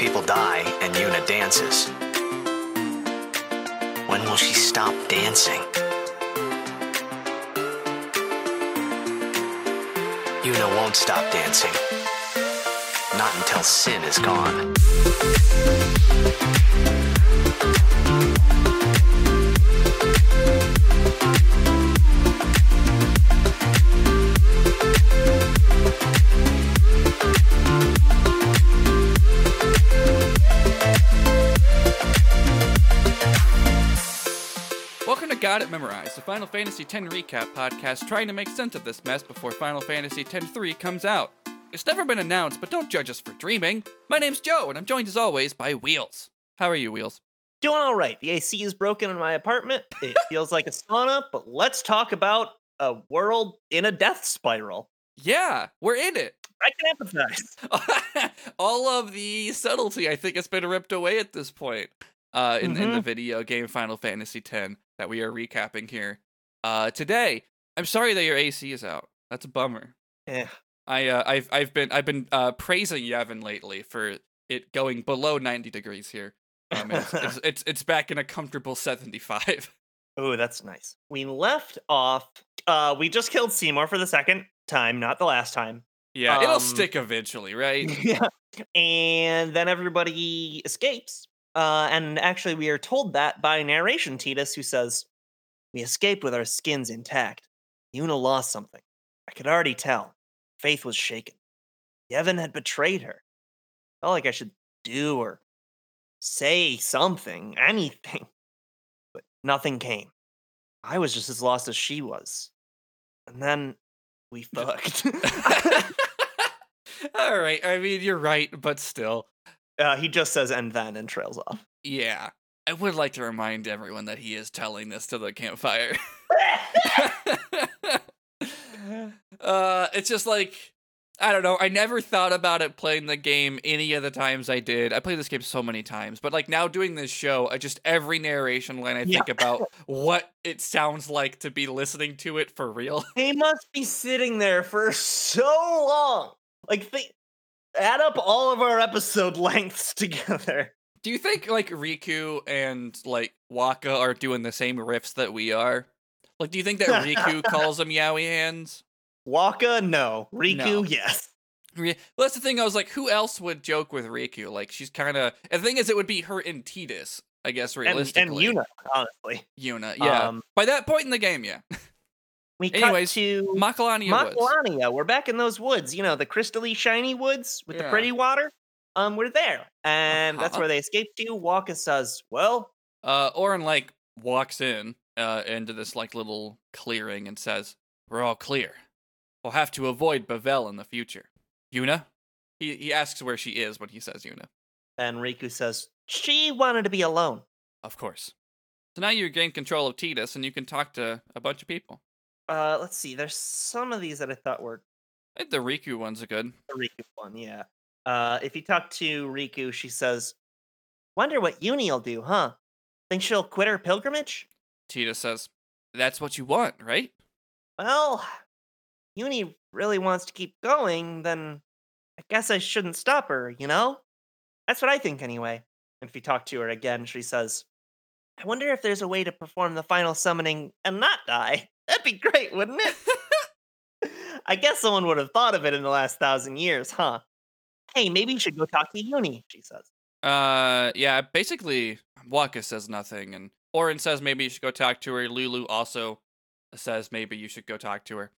People die and Yuna dances. When will she stop dancing? Yuna won't stop dancing. Not until sin is gone. Got It Memorized, the Final Fantasy X recap podcast trying to make sense of this mess before Final Fantasy X 3 comes out. It's never been announced, but don't judge us for dreaming. My name's Joe, and I'm joined as always by Wheels. How are you, Wheels? Doing all right. The AC is broken in my apartment. It feels like a sauna, but let's talk about a world in a death spiral. Yeah, we're in it. I can empathize. All of the subtlety, I think, has been ripped away at this point uh, in, in the video game Final Fantasy X that we are recapping here. Uh, today, I'm sorry that your AC is out. That's a bummer. Eh. I uh, I've I've been I've been uh, praising Yevon lately for it going below 90 degrees here. Um, it's, it's, it's it's back in a comfortable 75. Oh, that's nice. We left off. Uh, we just killed Seymour for the second time, not the last time. Yeah, it'll Um, stick eventually, right? yeah. And then everybody escapes. Uh, and actually, we are told that by narration Tidus, who says, We escaped with our skins intact. Yuna lost something. I could already tell. Faith was shaken. Yevon had betrayed her. Felt like I should do or say something, anything. But nothing came. I was just as lost as she was. And then we fucked. All right. I mean, you're right, but still. Uh, he just says and then and trails off. Yeah. I would like to remind everyone that he is telling this to the campfire. uh, it's just like I don't know. I never thought about it playing the game any of the times I did. I played this game so many times, but like now doing this show, I just every narration line I think about what it sounds like to be listening to it for real. He must be sitting there for so long. Like, they add up all of our episode lengths together. Do you think like Rikku and like Wakka are doing the same riffs that we are? Like, do you think that Rikku calls them Yowie hands? Wakka, no. Rikku, No. yes. Well, that's the thing. I was like, who else would joke with Rikku? Like, she's kind of. The thing is, it would be her and Tidus, I guess, And, and realistically. Yuna, honestly. Yuna, yeah. Um, By that point in the game, yeah. We Anyways, cut to Macalania Woods. We're back in those woods, you know, the crystally shiny woods with the pretty water. Um, we're there. And that's Uh-huh. where they escape to. Wakka says, Well, Uh, Auron like walks in uh into this like little clearing and says, "We're all clear. We'll have to avoid Bevelle in the future." Yuna. He he asks where she is when he says Yuna. and Rikku says, She wanted to be alone. Of course. So now you gain control of Tidus and you can talk to a bunch of people. Uh, let's see. There's some of these that I thought were I think the Rikku ones are good. the Rikku one, yeah. Uh, if you talk to Rikku, she says, "Wonder what Yunie'll do, huh? Think she'll quit her pilgrimage?" Tidus says, "That's what you want, right?" Well, Yunie really wants to keep going, then I guess I shouldn't stop her, you know? That's what I think, anyway. If you talk to her again, she says, "I wonder if there's a way to perform the final summoning and not die. That'd be great, wouldn't it?" I guess someone would have thought of it in the last thousand years, huh? Hey, maybe you should go talk to Yunie, she says. Uh, yeah. Basically, Wakka says nothing, and Auron says maybe you should go talk to her. Lulu also says maybe you should go talk to her.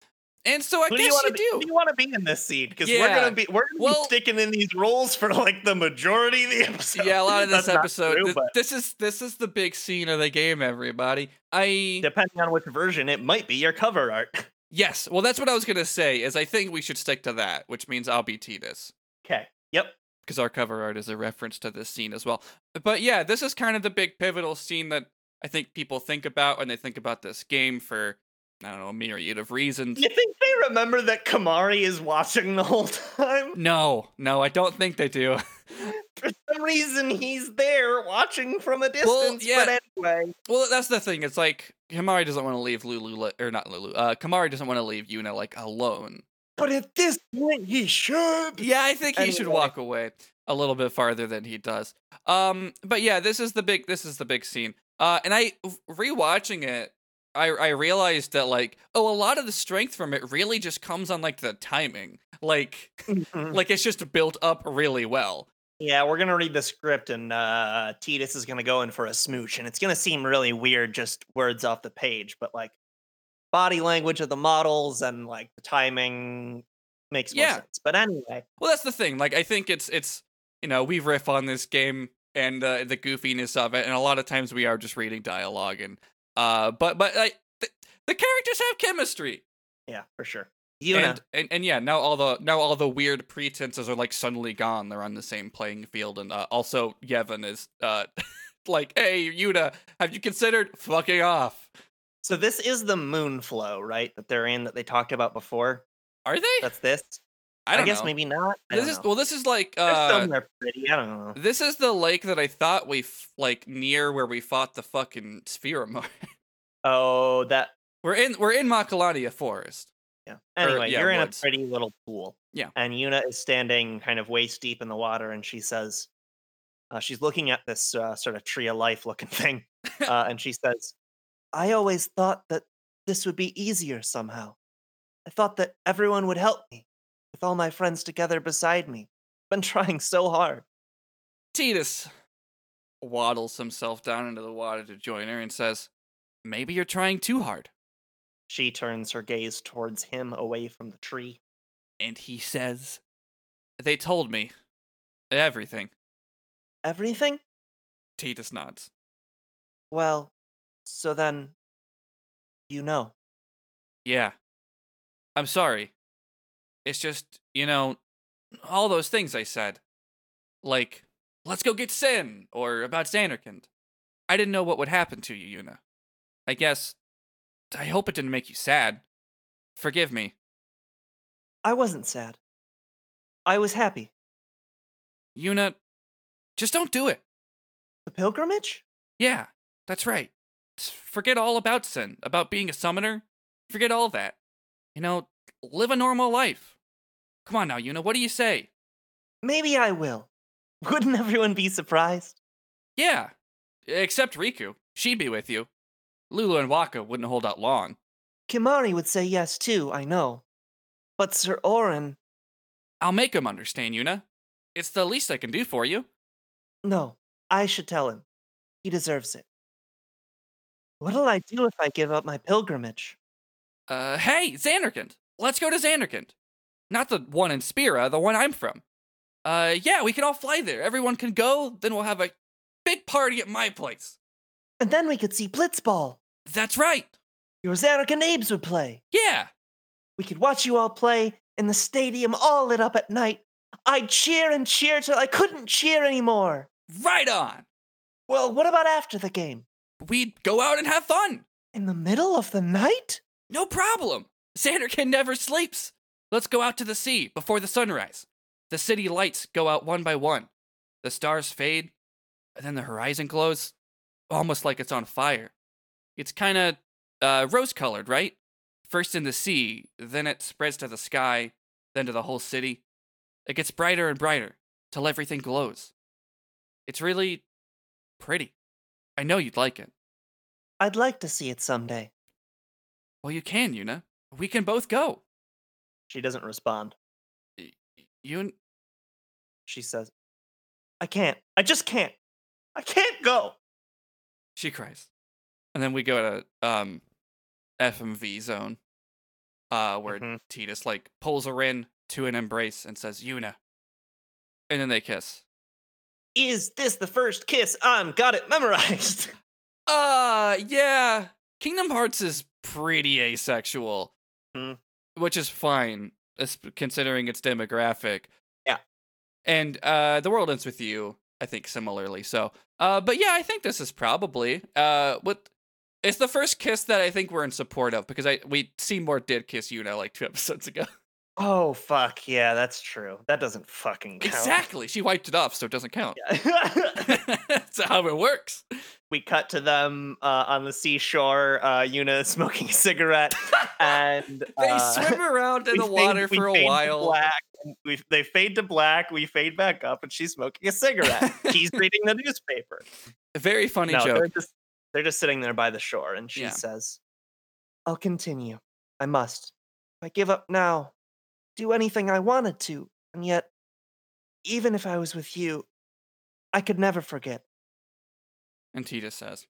And so I Who do guess you want you to be? do. Do you want to be in this scene? Because we're gonna be we're gonna Well- be sticking in these roles for like the majority of the episode. yeah, a lot of this That's episode. true, th- this is this is the big scene of the game, everybody. I depending on which version, it might be your cover art. yes. Well, that's what I was gonna say. Is I think we should stick to that, which means I'll be Tidus. Okay. Yep. because our cover art is a reference to this scene as well. But yeah, this is kind of the big pivotal scene that I think people think about when they think about this game for I don't know a myriad of reasons. You think they remember that Kimahri is watching the whole time? No, no, I don't think they do. For some reason, he's there watching from a distance. yeah. But anyway, well, that's the thing. It's like Kimahri doesn't want to leave Lulu or not Lulu. Uh, Kimahri doesn't want to leave Yuna like alone. but at this point, he should. Yeah, I think he should walk away. a little bit farther than he does. Um, but yeah, this is the big this is the big scene. Uh, and I rewatching it, I I realized that like oh a lot of the strength from it really just comes on like the timing. Like Mhm. like it's just built up really well. yeah, we're gonna read the script, and uh, Tidus is gonna go in for a smooch, and it's gonna seem really weird, just words off the page, but like body language of the models and like the timing makes more Yeah. sense. But anyway, Well, that's the thing. Like, I think it's it's you know we riff on this game and uh, the goofiness of it, and a lot of times we are just reading dialogue and uh, but but like the, the characters have chemistry, yeah, for sure. Yuna, and, and and yeah, now all the now all the weird pretenses are like suddenly gone. They're on the same playing field, and uh, also Yevon is uh like, hey Yuna, have you considered fucking off? so this is the Moonflow, right? That they're in that they talked about before. Are they? That's this. I don't guess know. maybe not. I This is know. well, this is like uh, some that are pretty. I don't know. This is the lake that I thought we f- like near where we fought the fucking Sphere Oh, that We're in we're in Macalania Forest. Yeah. Anyway, yeah, you're in woods. a pretty little pool. Yeah. And Yuna is standing kind of waist deep in the water, and she says, uh, she's looking at this uh, sort of tree of life looking thing, uh, and she says, I always thought that this would be easier somehow. I thought that everyone would help me, with all my friends together beside me. Been trying so hard. Tidus waddles himself down into the water to join her and says, "Maybe you're trying too hard." She turns her gaze towards him away from the tree. And he says, "They told me everything." Everything? Tidus nods. Well, so then, you know. Yeah. I'm sorry. It's just, you know, all those things I said. Like, let's go get Sin, or about Zanarkand. I didn't know what would happen to you, Yuna. I guess. I hope it didn't make you sad. Forgive me. I wasn't sad. I was happy. Yuna, just don't do it. The pilgrimage? Yeah, that's right. Forget all about Sin, about being a summoner. Forget all that. You know, live a normal life. Come on now, Yuna, what do you say? Maybe I will. Wouldn't everyone be surprised? Yeah, except Rikku. She'd be with you. Lulu and Wakka wouldn't hold out long. Kimahri would say yes too, I know. But Sir Auron, I'll make him understand, Yuna. It's the least I can do for you. no, I should tell him. He deserves it. What'll I do if I give up my pilgrimage? Uh, hey, Zanarkand. Let's go to Zanarkand. Not the one in Spira, the one I'm from. Uh, yeah, we can all fly there. Everyone can go. Then we'll have a big party at my place. And then we could see Blitzball. That's right. Your Zanarkand Abes would play. Yeah. We could watch you all play in the stadium all lit up at night. I'd cheer and cheer till I couldn't cheer anymore. Right on. Well, what about after the game? We'd go out and have fun. In the middle of the night? No problem. Zanarkand never sleeps. Let's go out to the sea before the sunrise. The city lights go out one by one. The stars fade, and then the horizon glows, almost like it's on fire. It's kind of uh, rose colored, right? First in the sea, then it spreads to the sky, then to the whole city. It gets brighter and brighter till everything glows. It's really pretty. I know you'd like it. I'd like to see it someday. Well, you can, Yuna. We can both go. She doesn't respond. You She says, I can't. I just can't. I can't go. She cries. And then we go to um FMV zone. Uh where Mhm. Tidus like pulls her in to an embrace and says, Yuna. And then they kiss. Is this the first kiss I'm got it memorized? Uh yeah. Kingdom Hearts is pretty asexual. Hmm. Which is fine, considering its demographic. Yeah. And uh the world ends with you, I think similarly. So uh but yeah, I think this is probably uh what it's the first kiss that I think we're in support of because I we Seymour did kiss you Yuna like two episodes ago. Oh, fuck. Yeah, that's true. That doesn't fucking count. exactly. She wiped it off, so it doesn't count. Yeah. That's how it works. we cut to them uh, on the seashore, uh, Yuna smoking a cigarette, and They uh, swim around in the fade- water for a while. black, we, they fade to black. We fade back up, and she's smoking a cigarette. He's reading the newspaper. A very funny no, they're joke. just they're just sitting there by the shore, and she Yeah. says, "I'll continue. I must. If I give up now, do anything I wanted to, and yet, even if I was with you, I could never forget." And Tidus says,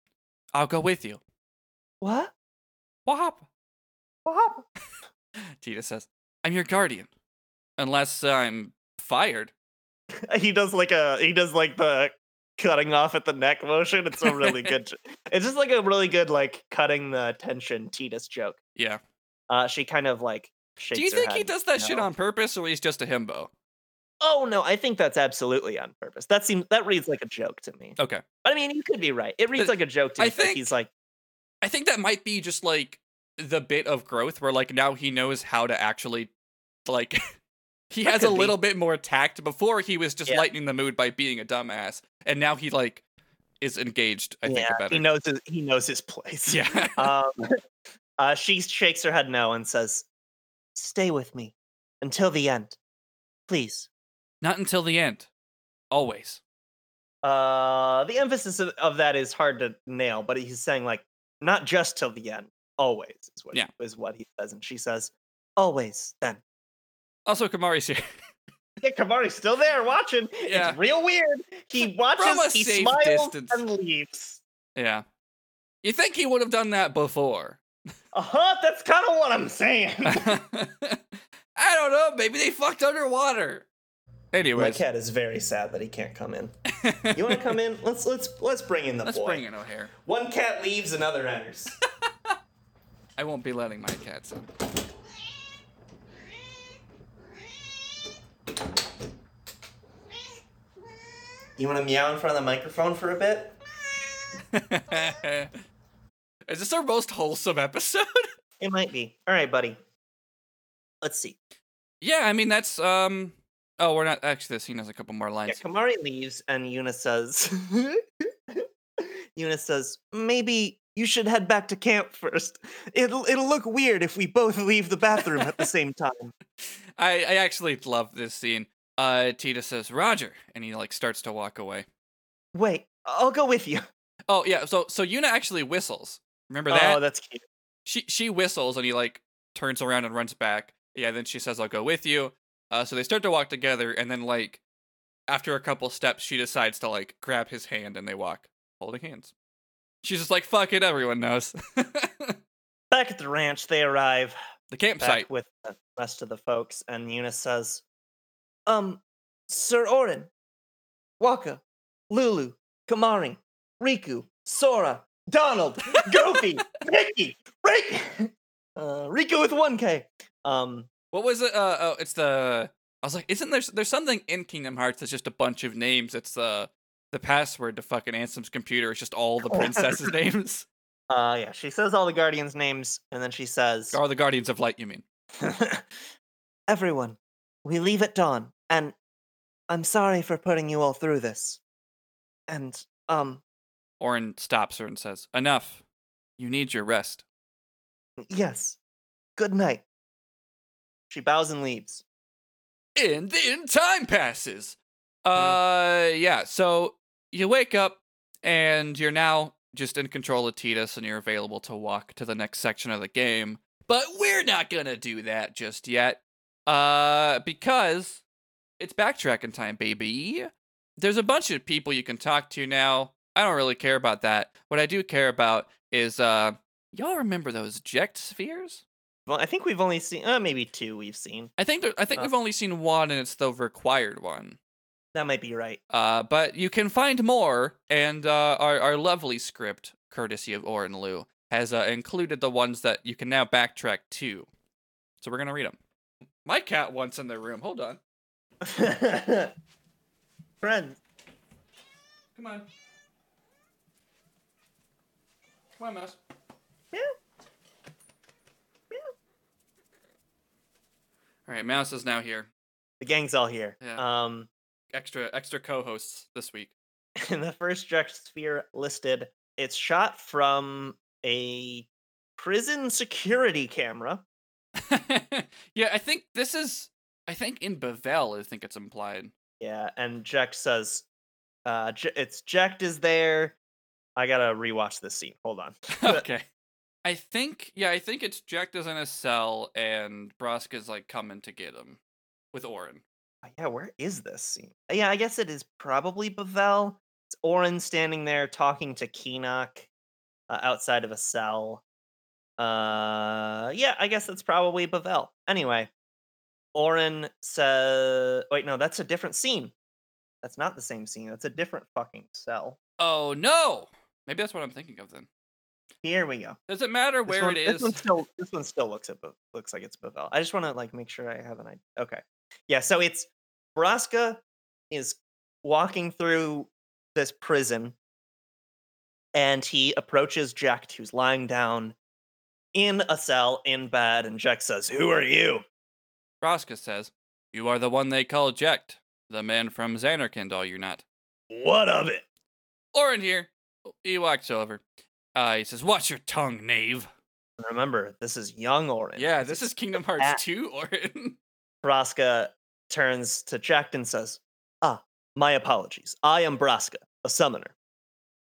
I'll go with you. What? What? Tidus says, I'm your guardian. Unless I'm fired. he does like a he does like the cutting off at the neck motion. It's a really good. It's just like a really good like cutting the tension Tidus's joke. Yeah. Uh, she kind of like. Do you think he does that shit on purpose or he's just a himbo? Oh no, I think that's absolutely on purpose. That seems that reads like a joke to me. Okay. But I mean, you could be right. It reads But like a joke to I me. think- he's like, I think that might be just like the bit of growth where like now he knows how to actually like he has a could be. little bit more tact. Before he was just Yeah. lightening the mood by being a dumbass. And now he like is engaged, I think yeah, better. he knows his, he knows his place. Yeah. um, uh, she shakes her head no and says, "Stay with me until the end, please." Not until the end. Always. Uh, the emphasis of, of that is hard to nail, but he's saying like not just till the end, always is what Yeah. is what he says, and she says, "Always." Then, Also, Kimahri's here. yeah, Kimahri's still there watching. Yeah. It's real weird. He watches, he smiles, distance. and leaves. yeah. You think he would have done that before? Uh huh. That's kind of what I'm saying. I don't know. Maybe they fucked underwater. Anyway My cat is very sad that he can't come in. You want to come in? Let's let's let's bring in the let's boy. bring in O'Hare. One cat leaves, another enters. I won't be letting my cats in. You want to meow in front of the microphone for a bit? Is this our most wholesome episode? It might be. All right, buddy. Let's see. yeah, I mean that's um. Oh, we're not actually. The scene has a couple more Yeah, lines. Kimahri leaves, and Yuna says, Yuna says, maybe you should head back to camp first. It'll it'll look weird if we both leave the bathroom at the same time. I I actually love this scene. Uh, Tidus says Roger, and he like starts to walk away. Wait, I'll go with you. Oh yeah, so so Yuna actually whistles. Remember that? Oh, that's cute. she she whistles and he like turns around and runs back. Yeah, then she says, "I'll go with you." Uh, so they start to walk together, and then like after a couple steps, she decides to like grab his hand, and they walk holding hands. She's just like, "Fuck it, everyone knows." Back at the ranch, they arrive the campsite. with the rest of the folks, and Yuna says, "Um, Sir Auron, Wakka, Lulu, Kimahri, Rikku, Sora, Donald, Goofy, Mickey, Rick, uh, Riku with one K. Um, What was it? Uh, oh, it's the. I was like, isn't there? There's something in Kingdom Hearts that's just a bunch of names. It's the the password to fucking Ansem's computer. It's just all the princesses' names. uh, yeah, she says all the guardians' names, and then she says, Or the Guardians of Light, you mean? "Everyone, we leave at dawn, and I'm sorry for putting you all through this. And um, Auron stops her and says, "Enough. You need your rest." yes, good night." She bows and leaves. And then time passes. Uh, yeah. So you wake up and you're now just in control of Tidus and you're available to walk to the next section of the game. But we're not gonna do that just yet. Uh, because it's backtracking time, baby. There's a bunch of people you can talk to now. I don't really care about that. What I do care about is, uh, y'all remember those eject spheres? Well, I think we've only seen uh, maybe two. We've seen I think there, I think Uh. we've only seen one, and it's the required one. that might be right. Uh, but you can find more, and uh, our our lovely script, courtesy of Orin Liu, has uh, included the ones that you can now backtrack to. So we're gonna read them. My cat wants in the room. Hold on. Friends, Come on. Come on, mouse. Yeah. All right, mouse is now here. the gang's all here. Yeah. Um, Extra extra co-hosts this week. in the first eject sphere listed, it's shot from a prison security camera. yeah, I think this is. I think in Bevelle, I think it's implied. Yeah, and Jecht says, uh, J- "It's Jecht is there." I gotta rewatch this scene. Hold on. okay. I think, yeah, I think it's Jecht is in a cell and Braska is like coming to get him with Auron. yeah, where is this scene? Yeah, I guess it is probably Bevelle. It's Auron standing there talking to Kinoc uh, outside of a cell. Uh, yeah, I guess that's probably Bevelle. Anyway, Auron says, "Wait, no, that's a different scene. That's not the same scene. That's a different fucking cell." Oh no! Maybe that's what I'm thinking of then. Here we go. Does it matter where one, it This one still, this one still looks at looks like it's Bevelle. I just want to like make sure I have an idea. Okay, yeah. So it's Braska is walking through this prison, and he approaches Jecht, who's lying down in a cell in bed, and Jecht says, "Who are you?" Braska says, You are the one they call Jecht, the man from Zanarkand, are you not? What of it? Auron here. He walks over. Uh, he says, Watch your tongue, knave. Remember, this is young Auron. Yeah, this is Kingdom Hearts Ah. 2, Auron. Braska turns to Jecht and says, Ah, my apologies. I am Braska, a summoner.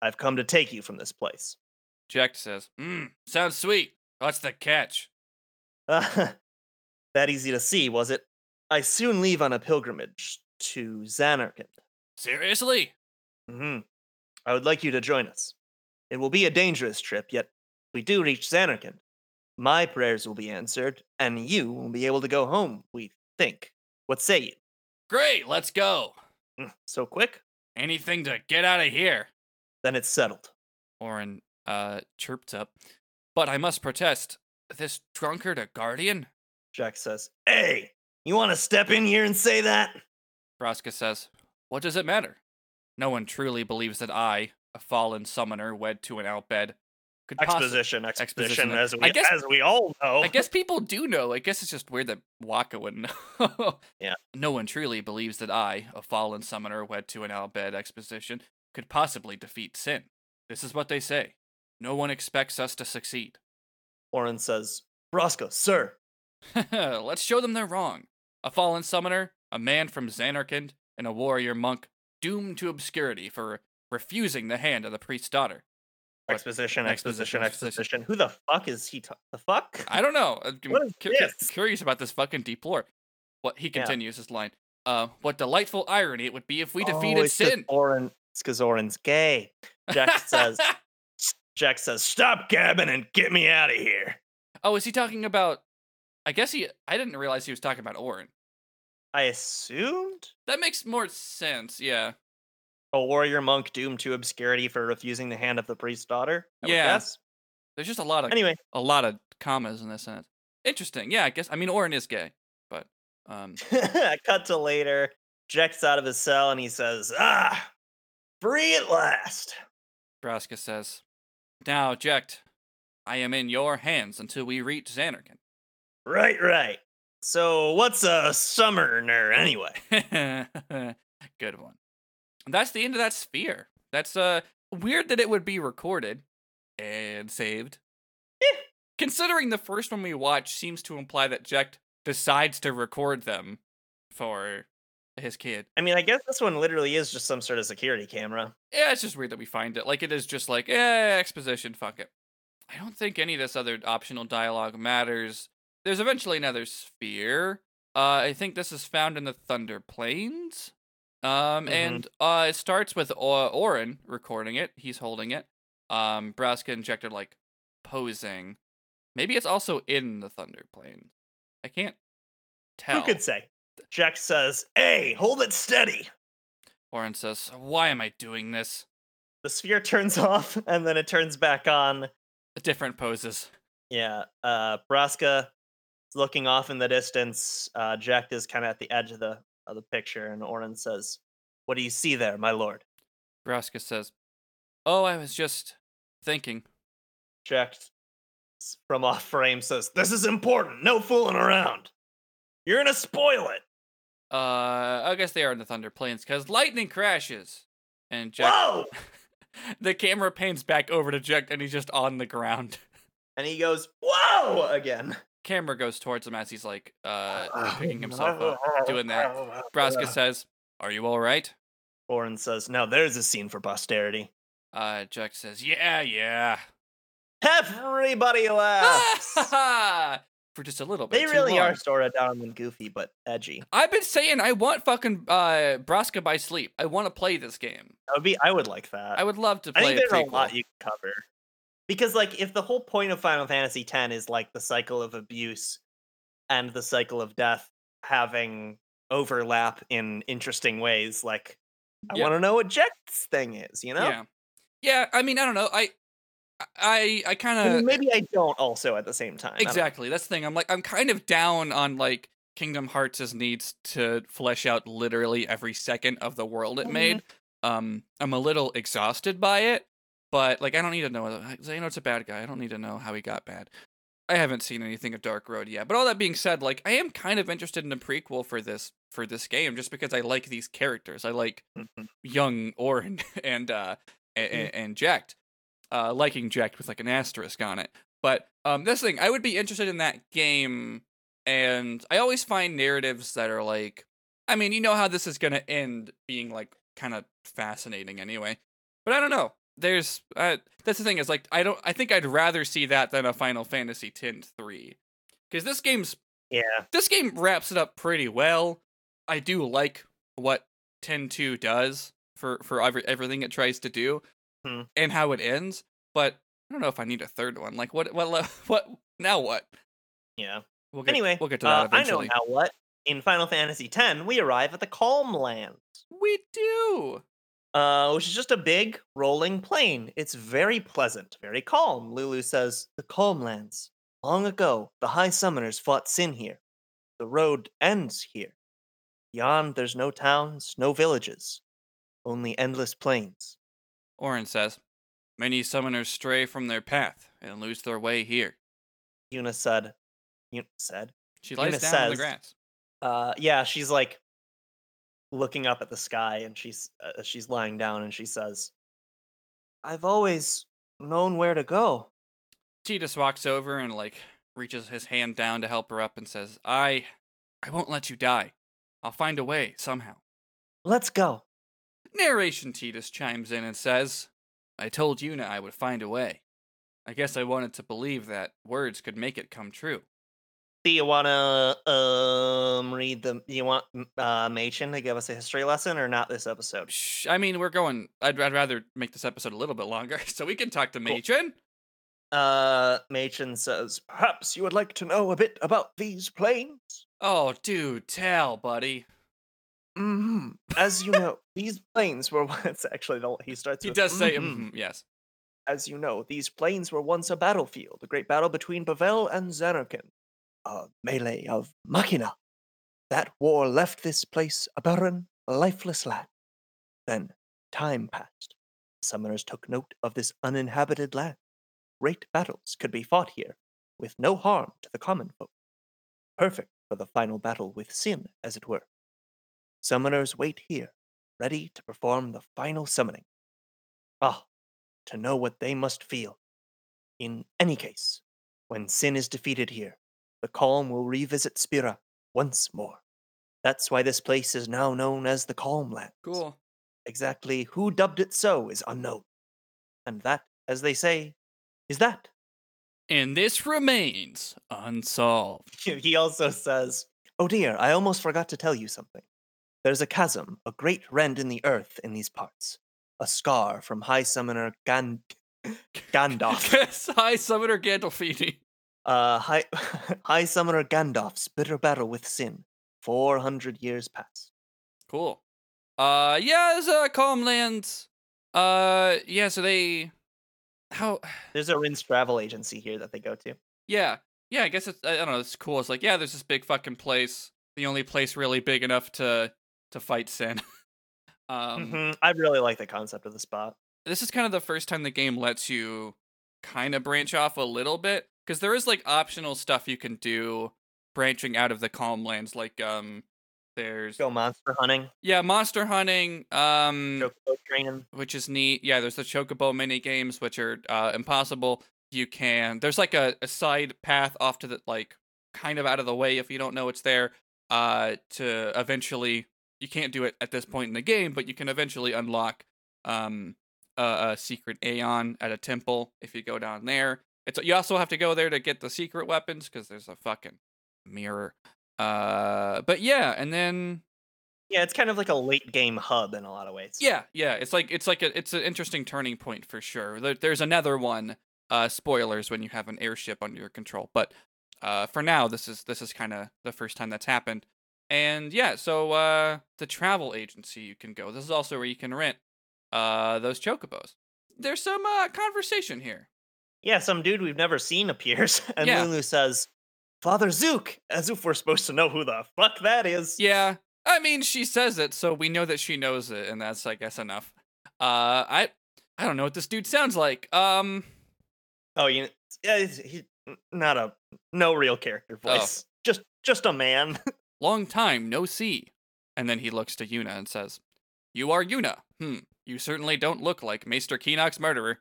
I've come to take you from this place. Jecht says, Mmm, sounds sweet. What's the catch? that easy to see, was it? I soon leave on a pilgrimage to Zanarkand. Seriously? hmm I would like you to join us. It will be a dangerous trip, yet we do reach Zanarkand, my prayers will be answered, and you will be able to go home, we think. What say you? Great, let's go. Mm, So quick? Anything to get out of here. Then it's settled. Auron uh chirped up. But I must protest. This drunkard a guardian? Jecht says, Hey, you want to step in here and say that? Braska says, What does it matter? No one truly believes that I, a fallen summoner wed to an outbed, could. Exposition, exposition, Exposition. as we, I guess- as we all know. I guess people do know. I guess it's just weird that Wakka wouldn't know. Yeah. No one truly believes that I, a fallen summoner wed to an outbed exposition, could possibly defeat sin. This is what they say. No one expects us to succeed. Auron says, Braska, sir. Let's show them they're wrong. A fallen summoner, a man from Zanarkand, and a warrior monk doomed to obscurity for refusing the hand of the priest's daughter. Exposition, exposition, Exposition, exposition. Who the fuck is he? The fuck? I don't know. I'm What is cu- curious about this fucking deep lore. What he Yeah. continues his line. Uh, what delightful irony it would be if we Oh, defeated it's 'cause sin. Auron, it's because Auron's gay. Jecht says, Jecht says, stop gabbing and get me out of here. oh, is he talking about? I guess he. I didn't realize he was talking about Auron. I assumed That makes more sense. Yeah. a warrior monk doomed to obscurity for refusing the hand of the priest's daughter. I Yeah. There's just a lot of Anyway, a lot of commas in this sentence. Interesting. Yeah, I guess. I mean, Auron is gay, but um, cut to later. Jecht's out of his cell and he says, "Ah, free at last." Braska says, "Now, Jecht, I am in your hands until we reach Zanarkand." Right, right. So, what's a summoner anyway? Good one. That's the end of that sphere. That's uh weird that it would be recorded and saved. Eh. Considering the first one we watched seems to imply that Jecht decides to record them for his kid. I mean, I guess this one literally is just some sort of security camera. Yeah, it's just weird that we find it. Like it is just like, eh, exposition, fuck it. I don't think any of this other optional dialogue matters. There's eventually another sphere. Uh, I think this is found in the Thunder Plains. Um, Mhm. and uh, it starts with o- Auron recording it. He's holding it. Um, Braska are like posing. Maybe it's also in the Thunder Plains. I can't tell. Who could say? Jecht says, "Hey, hold it steady." Auron says, "Why am I doing this?" The sphere turns off and then it turns back on. Different poses. Yeah, uh, Braska looking off in the distance. Uh, Jecht is kind of at the edge of the of the picture, and Auron says, "What do you see there, my lord?" Braska says, "Oh, I was just thinking." Jecht from off frame says, "This is important. No fooling around. You're gonna spoil it." Uh, I guess they are in the Thunder Plains because lightning crashes, and Jecht. Whoa! the camera pans back over to Jecht, and he's just on the ground. And he goes, "Whoa!" again. Camera goes towards him as he's like uh picking himself up, doing that. Braska says, "Are you all right?" Auron says, "Now there's a scene for posterity." Uh, Jecht says, "Yeah, yeah." Everybody laughs. For just a little bit. they really are long. Sora down and goofy, but edgy. I've been saying I want fucking uh Braska by Sleep. I want to play this game. That would be. I would like that. I would love to I play think a there's prequel. a lot you can cover. Because like if the whole point of Final Fantasy X is like the cycle of abuse and the cycle of death having overlap in interesting ways, like I Yeah. want to know what Jecht's thing is, you know? Yeah. Yeah, I mean, I don't know. I I I kind I of mean, maybe I don't also at the same time. I. Exactly. That's the thing. I'm like I'm kind of down on like Kingdom Hearts' needs to flesh out literally every second of the world it Mhm. made. Um I'm a little exhausted by it, but like I don't need to know you know it's a bad guy. I don't need to know how he got bad. I haven't seen anything of Dark Road yet. But all that being said, like I am kind of interested in a prequel for this for this game just because I like these characters. I like Mhm. young Auron and uh and, Mhm. and Jecht. Uh liking Jecht with like an asterisk on it. But um this thing, I would be interested in that game and I always find narratives that are like I mean, you know how this is gonna end being like kind of fascinating anyway. But I don't know. There's uh, that's the thing is like I don't I think I'd rather see that than a Final Fantasy X 3. Cuz this game's Yeah. this game wraps it up pretty well. I do like what 10-2 does for for every, everything it tries to do Hmm. and how it ends, but I don't know if I need a third one. Like what what what now what? Yeah. We'll get Anyway, we'll get to uh, that I know eventually. now what. In Final Fantasy X, we arrive at the Calm Lands. we do. Uh, which is just a big rolling plain. It's very pleasant, very calm. Lulu says, The Calm Lands. Long ago, the High Summoners fought Sin here. The road ends here. Beyond, there's no towns, no villages, only endless plains. Auron says, Many summoners stray from their path and lose their way here. Yuna said, Yuna said, She lies Yuna down on the says- grass. uh, yeah, she's like looking up at the sky and she's uh, she's lying down and she says, I've always known where to go. Tidus walks over and like reaches his hand down to help her up and says, I I won't let you die. I'll find a way somehow. Let's go. Narration Tidus chimes in and says, I told Yuna I would find a way. I guess I wanted to believe that words could make it come true. Do you wanna um read the? You want uh Maechen to give us a history lesson or not this episode? Shh, I mean, we're going. I'd, I'd rather make this episode a little bit longer so we can talk to Cool. Maechen. Uh, Maechen says, perhaps you would like to know a bit about these plains. Oh, dude, tell, buddy. Mm-hmm. As you know, these plains were once actually the he starts. He with, does say, "Mhm." mhm, yes. As you know, these plains were once a battlefield, a great battle between Bevelle and Zanarkand. A melee of Machina. That war left this place a barren, lifeless land. Then time passed. Summoners took note of this uninhabited land. Great battles could be fought here, with no harm to the common folk. Perfect for the final battle with Sin, as it were. Summoners wait here, ready to perform the final summoning. Ah, to know what they must feel. In any case, when sin is defeated here, the calm will revisit Spira once more. That's why this place is now known as the Calm Land. Cool. Exactly who dubbed it so is unknown. And that, as they say, is that. And this remains unsolved. He also says, Oh dear, I almost forgot to tell you something. There's a chasm, a great rend in the earth in these parts. A scar from High Summoner Gan- Gandalf. High Summoner Gandolfini. Uh, High, High Summoner Gandalf's bitter battle with Sin. 400 years past. Cool. Uh, yeah, it's uh, Calm Lands. Uh, yeah, so they. How. There's a Rin's travel agency here that they go to. Yeah. Yeah, I guess it's. I don't know, it's cool. It's like, yeah, there's this big fucking place. The only place really big enough to to fight Sin. um, Mhm, I really like the concept of the spot. this is kind of the first time the game lets you kind of branch off a little bit because there is like optional stuff you can do branching out of the calm lands like um there's Go monster hunting, yeah monster hunting um chocobo training. which is neat yeah there's the chocobo mini games which are uh impossible you can there's like a, a side path off to the like kind of out of the way if you don't know it's there. Uh, to eventually, you can't do it at this point in the game, but you can eventually unlock um a, a secret Aeon at a temple if you go down there. You also have to go there to get the secret weapons because there's a fucking mirror. Uh, but yeah, and then Yeah, it's kind of like a late game hub in a lot of ways. yeah, yeah, it's like it's like a, it's an interesting turning point for sure. There, there's another one. Uh, spoilers when you have an airship under your control, but uh, for now, this is this is kind of the first time that's happened. And yeah, so uh, the travel agency you can go. This is also where you can rent uh those chocobos. There's some uh conversation here. Yeah, some dude we've never seen appears, and Yeah. Lulu says, Father Zuke, as if we're supposed to know who the fuck that is. Yeah, I mean she says it, so we know that she knows it, and that's I guess enough. Uh, I I don't know what this dude sounds like. Um, Oh, you yeah, he's, he, not a, no real character Oh. voice. Just, just a man. long time no see. And then he looks to Yuna and says, "You are Yuna. Hmm. You certainly don't look like Maester Kinoc's murderer."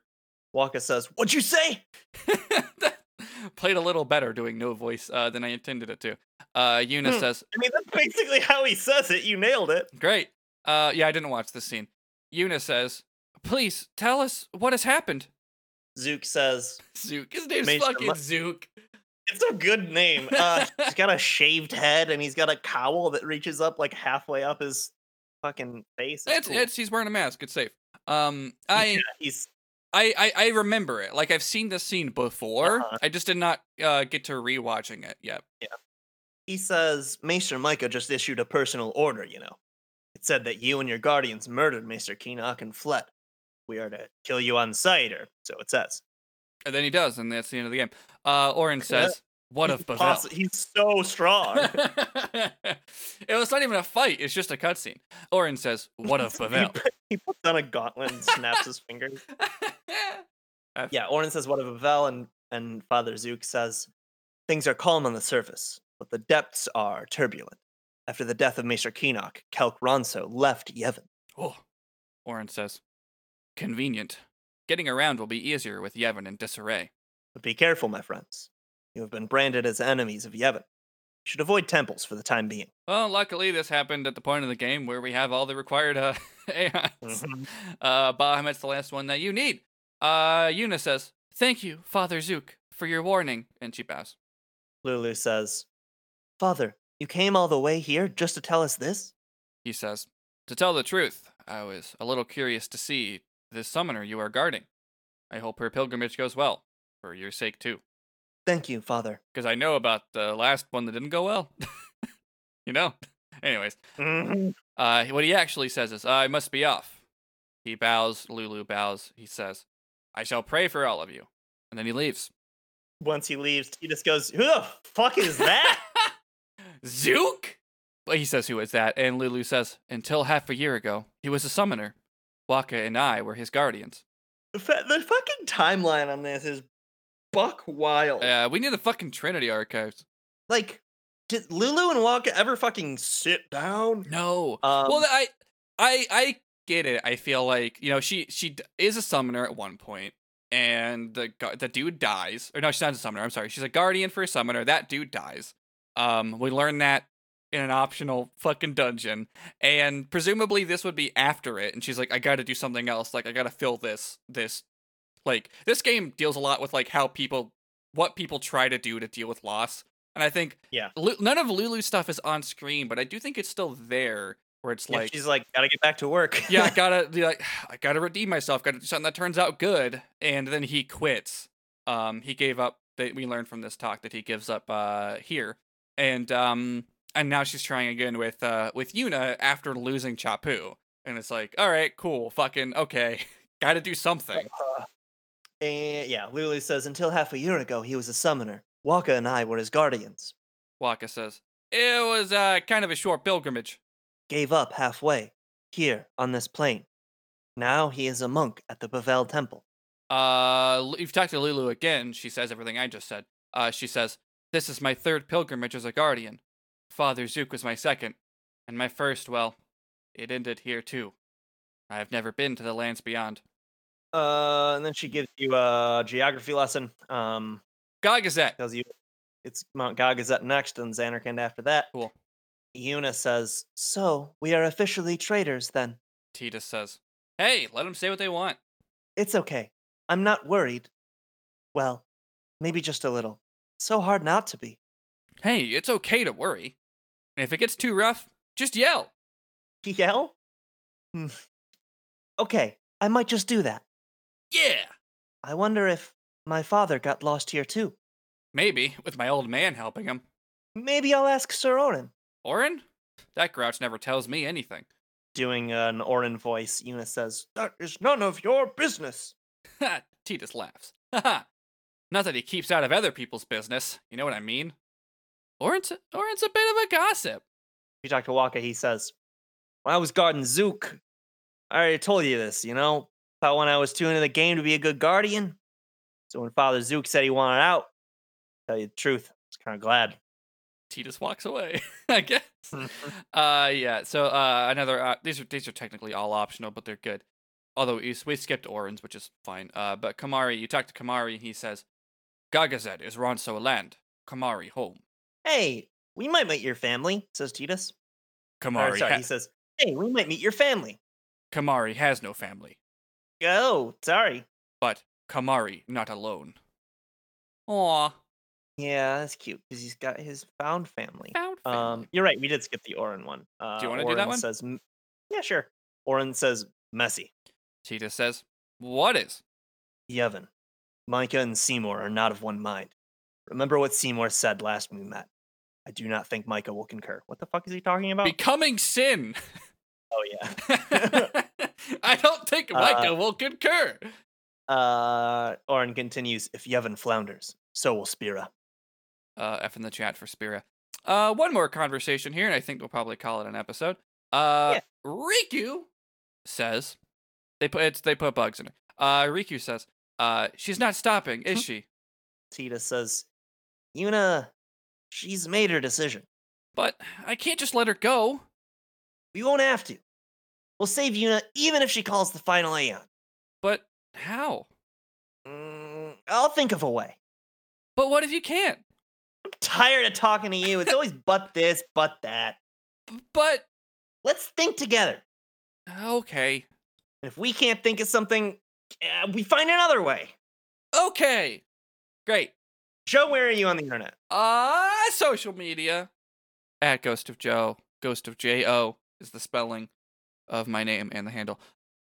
Wakka says, What'd you say? Played a little better doing no voice uh, than I intended it to. Uh, Yuna Hmm. says, I mean, that's basically how he says it. You nailed it. Great. Uh, yeah, I didn't watch this scene. Yuna says, "Please tell us what has happened." Zuke says, Zuke. His name's fucking Mu- Zuke. It's a good name. Uh, he's got a shaved head and he's got a cowl that reaches up like halfway up his fucking face. It's, It's, cool. it's he's wearing a mask. It's safe. Um, I, Yeah, he's I, I, I remember it. Like I've seen this scene before. Uh-huh. I just did not uh get to rewatching it yet. Yeah. he says Maester Mika just issued a personal order, you know. It said that you and your guardians murdered Maester Kinoc and fled. We are to kill you on sight, or so it says. And then he does, and that's the end of the game. Uh, Auron says, "What He's Bevelle?" possi- He's so strong. it was not even a fight. It's just a cutscene. Auron says, "What he, Bevelle?" he puts on a gauntlet and snaps his fingers. Yeah, Auron says, What of Bevelle? And, and Father Zuke says, Things are calm on the surface, but the depths are turbulent. After the death of Maester Kinoc, Kelk Ronso left Yevon. Oh, Auron says, "Convenient. Getting around will be easier with Yevon in disarray." But be careful, my friends. You have been branded as enemies of Yevon. You should avoid temples for the time being. Well, luckily this happened at the point of the game where we have all the required uh, AIs. Mhm. Uh, Bahamut's the last one that you need. Uh, Yuna says, "Thank you, Father Zuke, for your warning," and she bows. Lulu says, Father, you came all the way here just to tell us this? He says, "To tell the truth, I was a little curious to see this summoner you are guarding. I hope her pilgrimage goes well, for your sake too, Thank you, Father. because I know about the last one that didn't go well. you know. Anyways, Mhm. uh, what he actually says is, "I must be off." He bows. Lulu bows. He says, "I shall pray for all of you," and then he leaves. Once he leaves, he just goes, Who the fuck is that? Zuke? But he says, Who is that? And Lulu says, Until half a year ago, he was a summoner. Wakka and I were his guardians. the, fa- the fucking timeline on this is buck wild. Uh, we need the fucking Trinity archives. like did lulu and wakka ever fucking sit down No. um, well, I, I, I get it. I feel like you know she she is a summoner at one point, and the the dude dies. Or no, she's not a summoner. I'm sorry. She's a guardian for a summoner. That dude dies. Um, we learn that in an optional fucking dungeon, and presumably this would be after it. And she's like, I got to do something else. Like I got to fill this this. Like this game deals a lot with like how people what people try to do to deal with loss. And I think Yeah. Lu- none of Lulu's stuff is on screen, but I do think it's still there where it's yeah, like she's like gotta get back to work yeah, I gotta be like, I gotta redeem myself. Gotta do something that turns out good. And then he quits. Um, he gave up. That we learned from this talk that he gives up uh here, and um, and now she's trying again with uh with Yuna after losing Chappu, and it's like, all right, cool, fucking okay, gotta do something. Uh, and yeah lulu says until half a year ago he was a summoner wakka and i were his guardians Wakka says it was uh kind of a short pilgrimage. gave up halfway here on this plane now he is a monk at the bevelle temple Uh, you've talked to Lulu again. She says everything I just said. Uh, she says, This is my third pilgrimage as a guardian. Father Zuke was my second. And my first, well, it ended here too. I have never been to the lands beyond. Uh and then she gives you a geography lesson um Gagazet. tells you it's Mount Gagazet next and Zanarkand after that. Cool. Yuna says, So, we are officially traitors then. Tidus says, "Hey, let them say what they want." It's okay. I'm not worried. Well, maybe just a little. So hard not to be. Hey, it's okay to worry. And if it gets too rough, just yell. Yell? Hmm. Okay, I might just do that. Yeah. I wonder if my father got lost here too. Maybe with my old man helping him. Maybe I'll ask Sir Auron. Auron? That grouch never tells me anything. Doing an Auron voice, Yuna says, That is none of your business. Ha! Tidus laughs. Ha ha! Not that he keeps out of other people's business. You know what I mean? Auron's a, Auron's a bit of a gossip. If you talk to Wakka, he says, When I was guarding Zuke, I already told you this, you know? Thought when I was too into the game to be a good guardian. So when Father Zuke said he wanted out, tell you the truth, I was kind of glad. Tidus walks away. I guess. uh, yeah. So uh, another. Uh, these are these are technically all optional, but they're good. Although we, we skipped Auron's, which is fine. Uh, but Kimahri, you talk to Kimahri, he says, "Gagazet is Ronso land. Kimahri home. Hey, we might meet your family, says Tidus. Or, Kimahri, sorry, ha- he says, Hey, we might meet your family. Kimahri has no family, Oh, sorry. but Kimahri not alone. Aw, Yeah, that's cute because he's got his found family. found Um, family. you're right. We did skip the Auron one. Uh, do you wanna do that one? Says, yeah, sure. Auron says messy. Tidus says, "What is?" Yevon, Mika and Seymour are not of one mind. Remember what Seymour said last we met. I do not think Mika will concur. What the fuck is he talking about? Becoming sin. oh yeah. I don't think Uh, will concur. Uh, Auron continues. If Yevon flounders, so will Spira. uh, F in the chat for Spira. Uh, one more conversation here, and I think we'll probably call it an episode. Uh, Rikku says they put it's, they put bugs in it. Uh, Rikku says, uh, she's not stopping, is she? Tidus says, Yuna, she's made her decision. But I can't just let her go. We won't have to. We'll save Yuna even if she calls the final Aeon. But how? Mm, I'll think of a way. But what if you can't? I'm tired of talking to you. It's always but this, but that. But Let's think together. okay, And if we can't think of something, uh, we find another way. okay, great. Joe, where are you on the internet? Uh, social media at Ghost of Joe. Ghost of J O is the spelling of my name and the handle.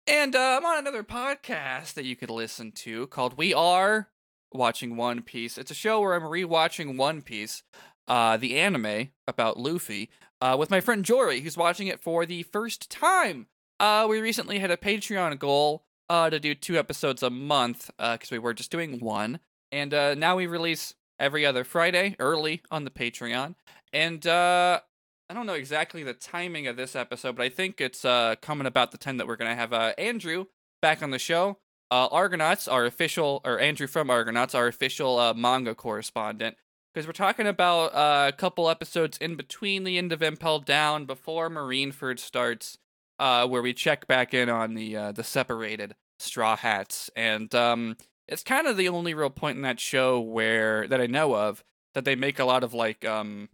And uh, I'm on another podcast that you could listen to called We Are Watching One Piece. It's a show where I'm rewatching One Piece, uh, the anime about Luffy, uh, with my friend Jory, who's watching it for the first time. Uh, we recently had a Patreon goal uh, to do two episodes a month because we were just doing one. And uh, now we release every other Friday early on the Patreon. And uh, I don't know exactly the timing of this episode, but I think it's uh, coming about the time that we're going to have uh, Andrew back on the show. Uh, Argonauts, our official, or Andrew from Argonauts, our official uh, manga correspondent. Because we're talking about uh, a couple episodes in between the end of Impel Down before Marineford starts, uh, where we check back in on the the separated Straw Hats. And um, it's kind of the only real point in that show where that I know of that they make a lot of like um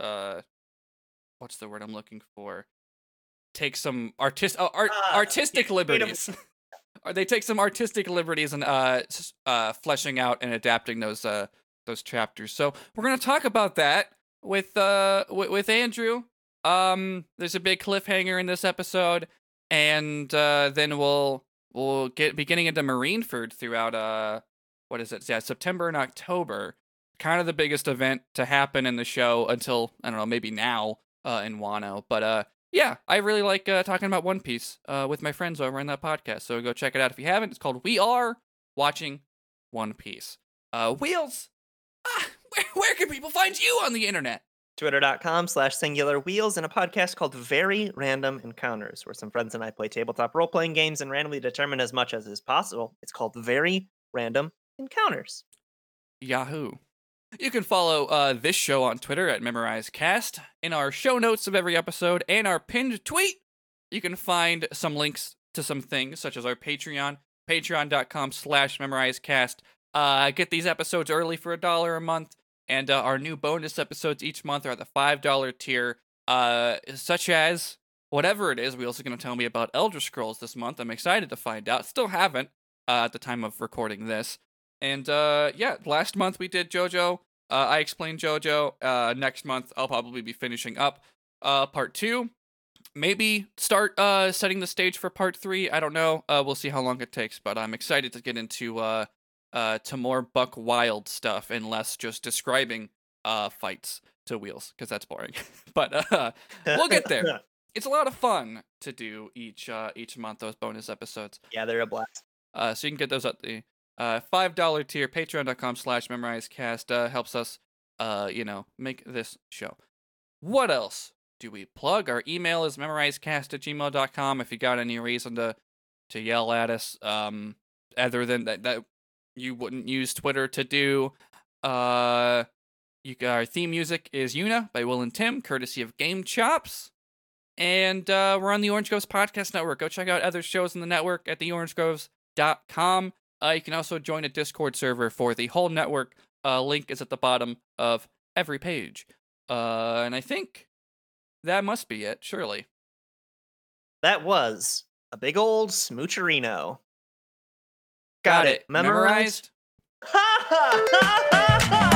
uh what's the word I'm looking for? Take some artist uh, art Ah, artistic liberties. or they take some artistic liberties and uh uh fleshing out and adapting those uh those chapters. So we're gonna talk about that with uh with, with Andrew. Um, there's a big cliffhanger in this episode, and uh, then we'll we'll get beginning into Marineford throughout uh what is it? Yeah, September and October. Kind of the biggest event to happen in the show until I don't know, maybe now uh in Wano. But uh yeah, I really like uh, talking about One Piece uh with my friends over in that podcast. So go check it out if you haven't. It's called We Are Watching One Piece. Uh Wheels. Ah, where, where can people find you on the internet? Twitter.com slash singular wheels and a podcast called Very Random Encounters, where some friends and I play tabletop role playing games and randomly determine as much as is possible. It's called Very Random Encounters. Yahoo. You can follow uh, this show on Twitter at MemorizeCast. In our show notes of every episode and our pinned tweet, you can find some links to some things, such as our Patreon, patreon.com slash MemorizeCast. Uh, get these episodes early for a dollar a month, And uh, our new bonus episodes each month are at the $5 tier, uh, such as whatever it is. We're also going to tell me about Elder Scrolls this month. I'm excited to find out. Still haven't uh, at the time of recording this. And uh, yeah, last month we did JoJo. Uh, I explained JoJo. Uh, next month I'll probably be finishing up uh, part two. Maybe start uh, setting the stage for part three. I don't know. Uh, we'll see how long it takes. But I'm excited to get into uh, uh, to more Buck Wild stuff and less just describing uh, fights to wheels because that's boring. but uh, we'll get there. It's a lot of fun to do each uh, each month those bonus episodes. yeah, they're a blast. Uh, so you can get those at the uh, five dollar tier. Patreon.com slash memorizecast uh, helps us, uh, you know, make this show. What else do we plug? Our email is memorizecast at gmail.com. If you got any reason to to yell at us, um, other than that, that you wouldn't use Twitter to do, uh, you our theme music is Una by Will and Tim, courtesy of Game Chops. And uh, we're on the Orange Groves Podcast Network. Go check out other shows in the network at theorangegroves.com. Uh, you can also join a Discord server for the whole network. Uh, link is at the bottom of every page. Uh, and I think that must be it, surely. That was a big old smoocherino. Got, it. Memorized? Ha ha ha ha ha!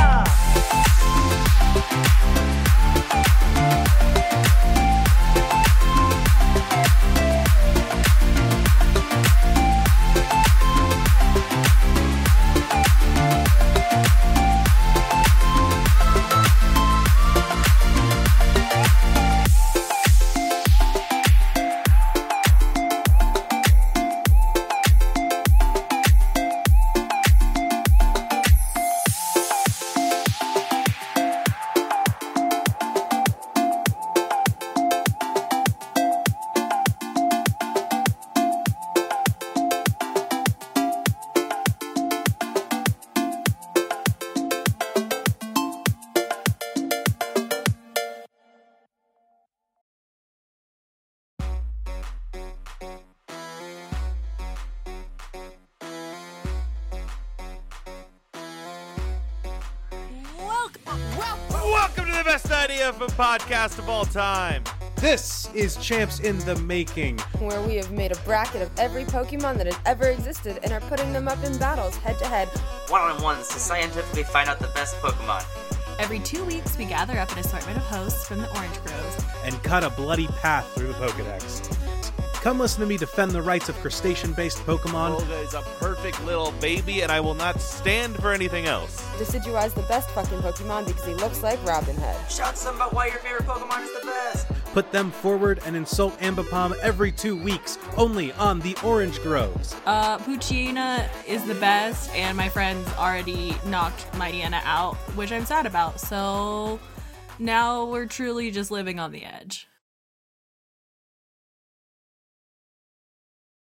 Best of a podcast of all time. This is Champs in the Making. where we have made a bracket of every Pokemon that has ever existed and are putting them up in battles head to head. one on ones to scientifically find out the best Pokemon. Every two weeks, we gather up an assortment of hosts from the Orange Groves. and cut a bloody path through the Pokedex. Come listen to me defend the rights of crustacean based Pokemon. Olga is a perfect little baby, and I will not stand for anything else. Decidueye's the best fucking Pokemon because he looks like Robin Hood. Shout some about why your favorite Pokemon is the best. Put them forward and insult Ambipom every two weeks, only on the Orange Groves. Uh, Poochyena is the best, and my friends already knocked Mightyena out, which I'm sad about. So now we're truly just living on the edge.